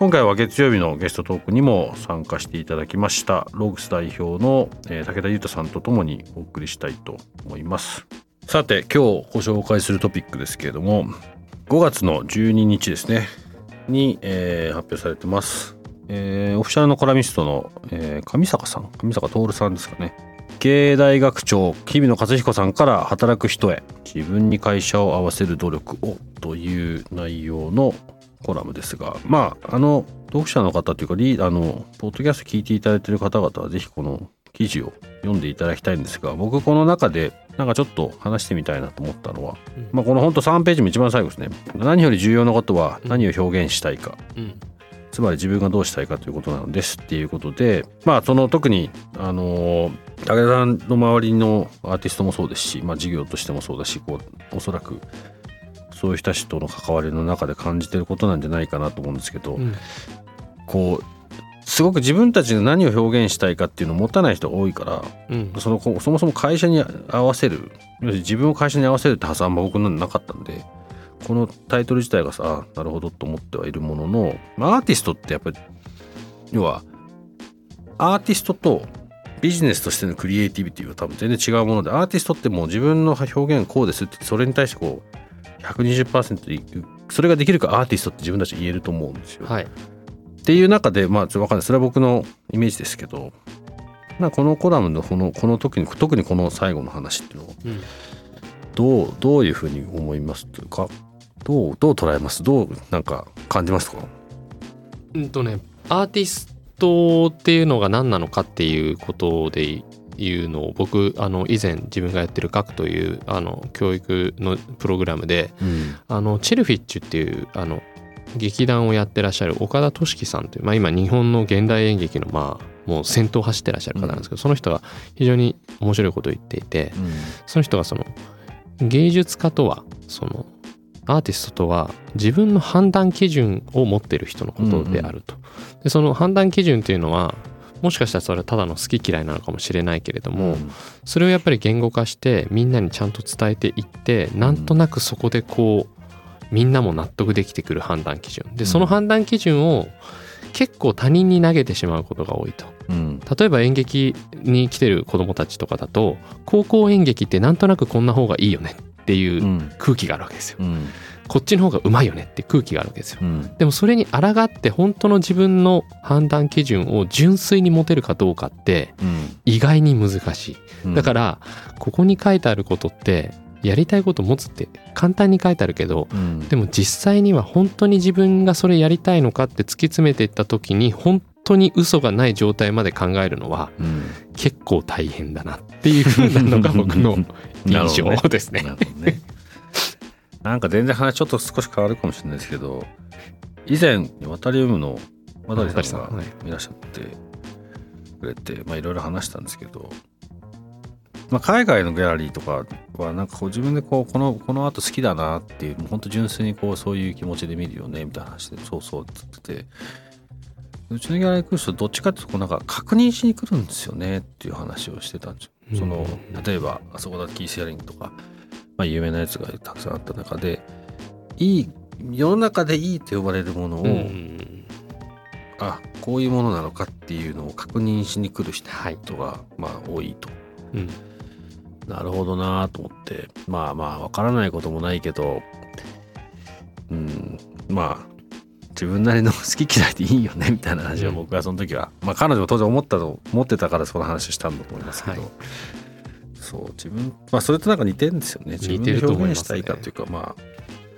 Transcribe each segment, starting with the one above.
今回は月曜日のゲストトークにも参加していただきましたローグス代表の武田裕太さんとともにお送りしたいと思います。さて今日ご紹介するトピックですけれども5月の12日ですねに、えー、発表されてます、えー、オフィシャルのコラミストの、えー、上坂さん上坂徹さんですかね。経営大学長日比野勝彦さんから働く人へ自分に会社を合わせる努力をという内容のコラムですがまああの読者の方というかリーあのポッドキャスト聞いていただいている方々はぜひこの記事を読んでいただきたいんですが僕この中でなんかちょっと話してみたいなと思ったのは、うん、まあ、このほんと3ページも一番最後ですね。何より重要なことは何を表現したいか、うん、つまり自分がどうしたいかということなのですっていうことでまあその特にあの武田さんの周りのアーティストもそうですし、まあ、事業としてもそうだしこうおそらくそういう人たちとの関わりの中で感じてることなんじゃないかなと思うんですけど、うん、こうすごく自分たちで何を表現したいかっていうのを持たない人が多いから、うん、そのそもそも会社に合わせる自分を会社に合わせるって発想は僕のなかったんでこのタイトル自体がさなるほどと思ってはいるものの、まあ、アーティストってやっぱり要はアーティストとビジネスとしてのクリエイティビティは多分全然違うものでアーティストってもう自分の表現こうですってそれに対してこう120%いくそれができるかアーティストって自分たち言えると思うんですよ。はい。っていう中でまあちょっと分かんない。それは僕のイメージですけどなこのコラムのこのこの時に特にこの最後の話っていうのを、どうどういうふうに思いますというか？どうどう捉えます？どうなんか感じますか？うんとねアーティストっていうのが何なのかっていうことでいうのを僕あの以前自分がやってる「学」というあの教育のプログラムで、うん、あのチェルフィッチュっていうあの劇団をやってらっしゃる岡田敏樹さんという、まあ、今日本の現代演劇のまあもう先頭を走ってらっしゃる方なんですけど、うん、その人が非常に面白いことを言っていて、うん、その人がその芸術家とはそのアーティストとは自分の判断基準を持っている人のことであると。うんうん、でその判断基準っていうのはもしかしたらそれはただの好き嫌いなのかもしれないけれども、うん、それをやっぱり言語化してみんなにちゃんと伝えていってなんとなくそこでこうみんなも納得できてくる判断基準。でその判断基準を結構他人に投げてしまうことが多いと、うん、例えば演劇に来てる子どもたちとかだと高校演劇ってなんとなくこんな方がいいよねっていう空気があるわけですよ、うん、こっちの方がうまいよねって空気があるわけですよ、うん、でもそれに抗って本当の自分の判断基準を純粋に持てるかどうかって意外に難しい、だからここに書いてあることってやりたいこと持つって簡単に書いてあるけど、うん、でも実際には本当に自分がそれやりたいのかって突き詰めていった時に本当に嘘がない状態まで考えるのは、うん、結構大変だなっていうふうなのが僕の 印象ですね。ねなんか全然話ちょっと少し変わるかもしれないですけど以前渡りウムの渡さんがいらっしゃってくれて、まあ、いろいろ話したんですけどまあ、海外のギャラリーとかはなんかこう自分でこうこのこの後好きだなっていう本当純粋にこうそういう気持ちで見るよねみたいな話でそうそうって言っててうちのギャラリー来る人どっちかっていうとこうなんか確認しに来るんですよねっていう話をしてたんですよ。その例えばあそこだキース・ヤリングとか、まあ、有名なやつがたくさんあった中でいい世の中でいいと呼ばれるものを、あこういうものなのかっていうのを確認しに来る人が、まあ多いと。うん。なるほどなと思って。まあまあわからないこともないけどうんまあ自分なりの好き嫌いでいいよね みたいな話を僕はその時は、まあ彼女も当然思ったと思ってたからその話をしたんだと思いますけど、はいそう自分まあそれとなんか似てるんですよね。自分で表現したいかっていうかまあ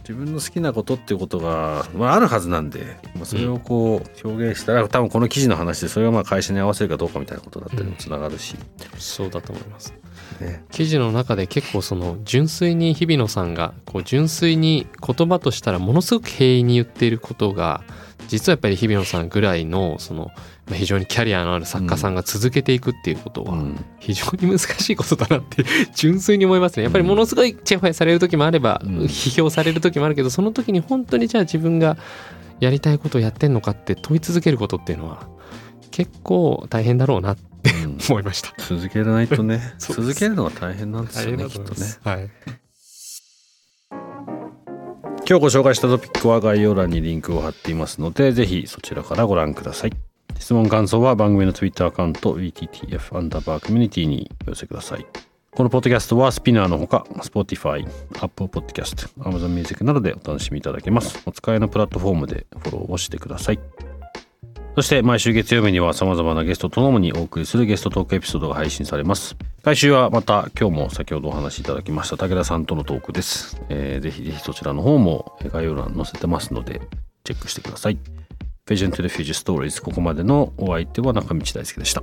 自分の好きなことっていうことが、まあ、あるはずなんで、まあ、それをこう表現したら、多分この記事の話でそれがまあ会社に合わせるかどうかみたいなことだったりもつながるし、そうだと思います。ね、記事の中で結構その純粋に日比野さんがこう純粋に言葉としたらものすごく平易に言っていることが実はやっぱり日比野さんぐらいのそのまあ非常にキャリアのある作家さんが続けていくっていうことはうん。非常に難しいことだなって 純粋に思いますね。やっぱりものすごいチェファイされる時もあればうん。批評される時もあるけどその時に本当にじゃあ自分がやりたいことをやってんのかって問い続けることっていうのは結構大変だろうなってうん。思いました。続けないとね。続けるのが大変なんですよねきっとね。はい今日ご紹介したトピックは概要欄にリンクを貼っていますのでぜひそちらからご覧ください。質問感想は番組の Twitter アカウント VTTF アンダーバーコミュニティにお寄せください。このポッドキャストはスピナーのほか Spotify、Apple Podcast、Amazon Music などでお楽しみいただけます。お使いのプラットフォームでフォローをしてください。そして毎週月曜日には様々なゲストとともにお送りするゲストトークエピソードが配信されます。来週はまた今日も先ほどお話しいただきました武田さんとのトークです。えーぜひぜひそちらの方も概要欄載せてますのでチェックしてください。Vision to the Future Stories ここまでのお相手は中道大輔でした。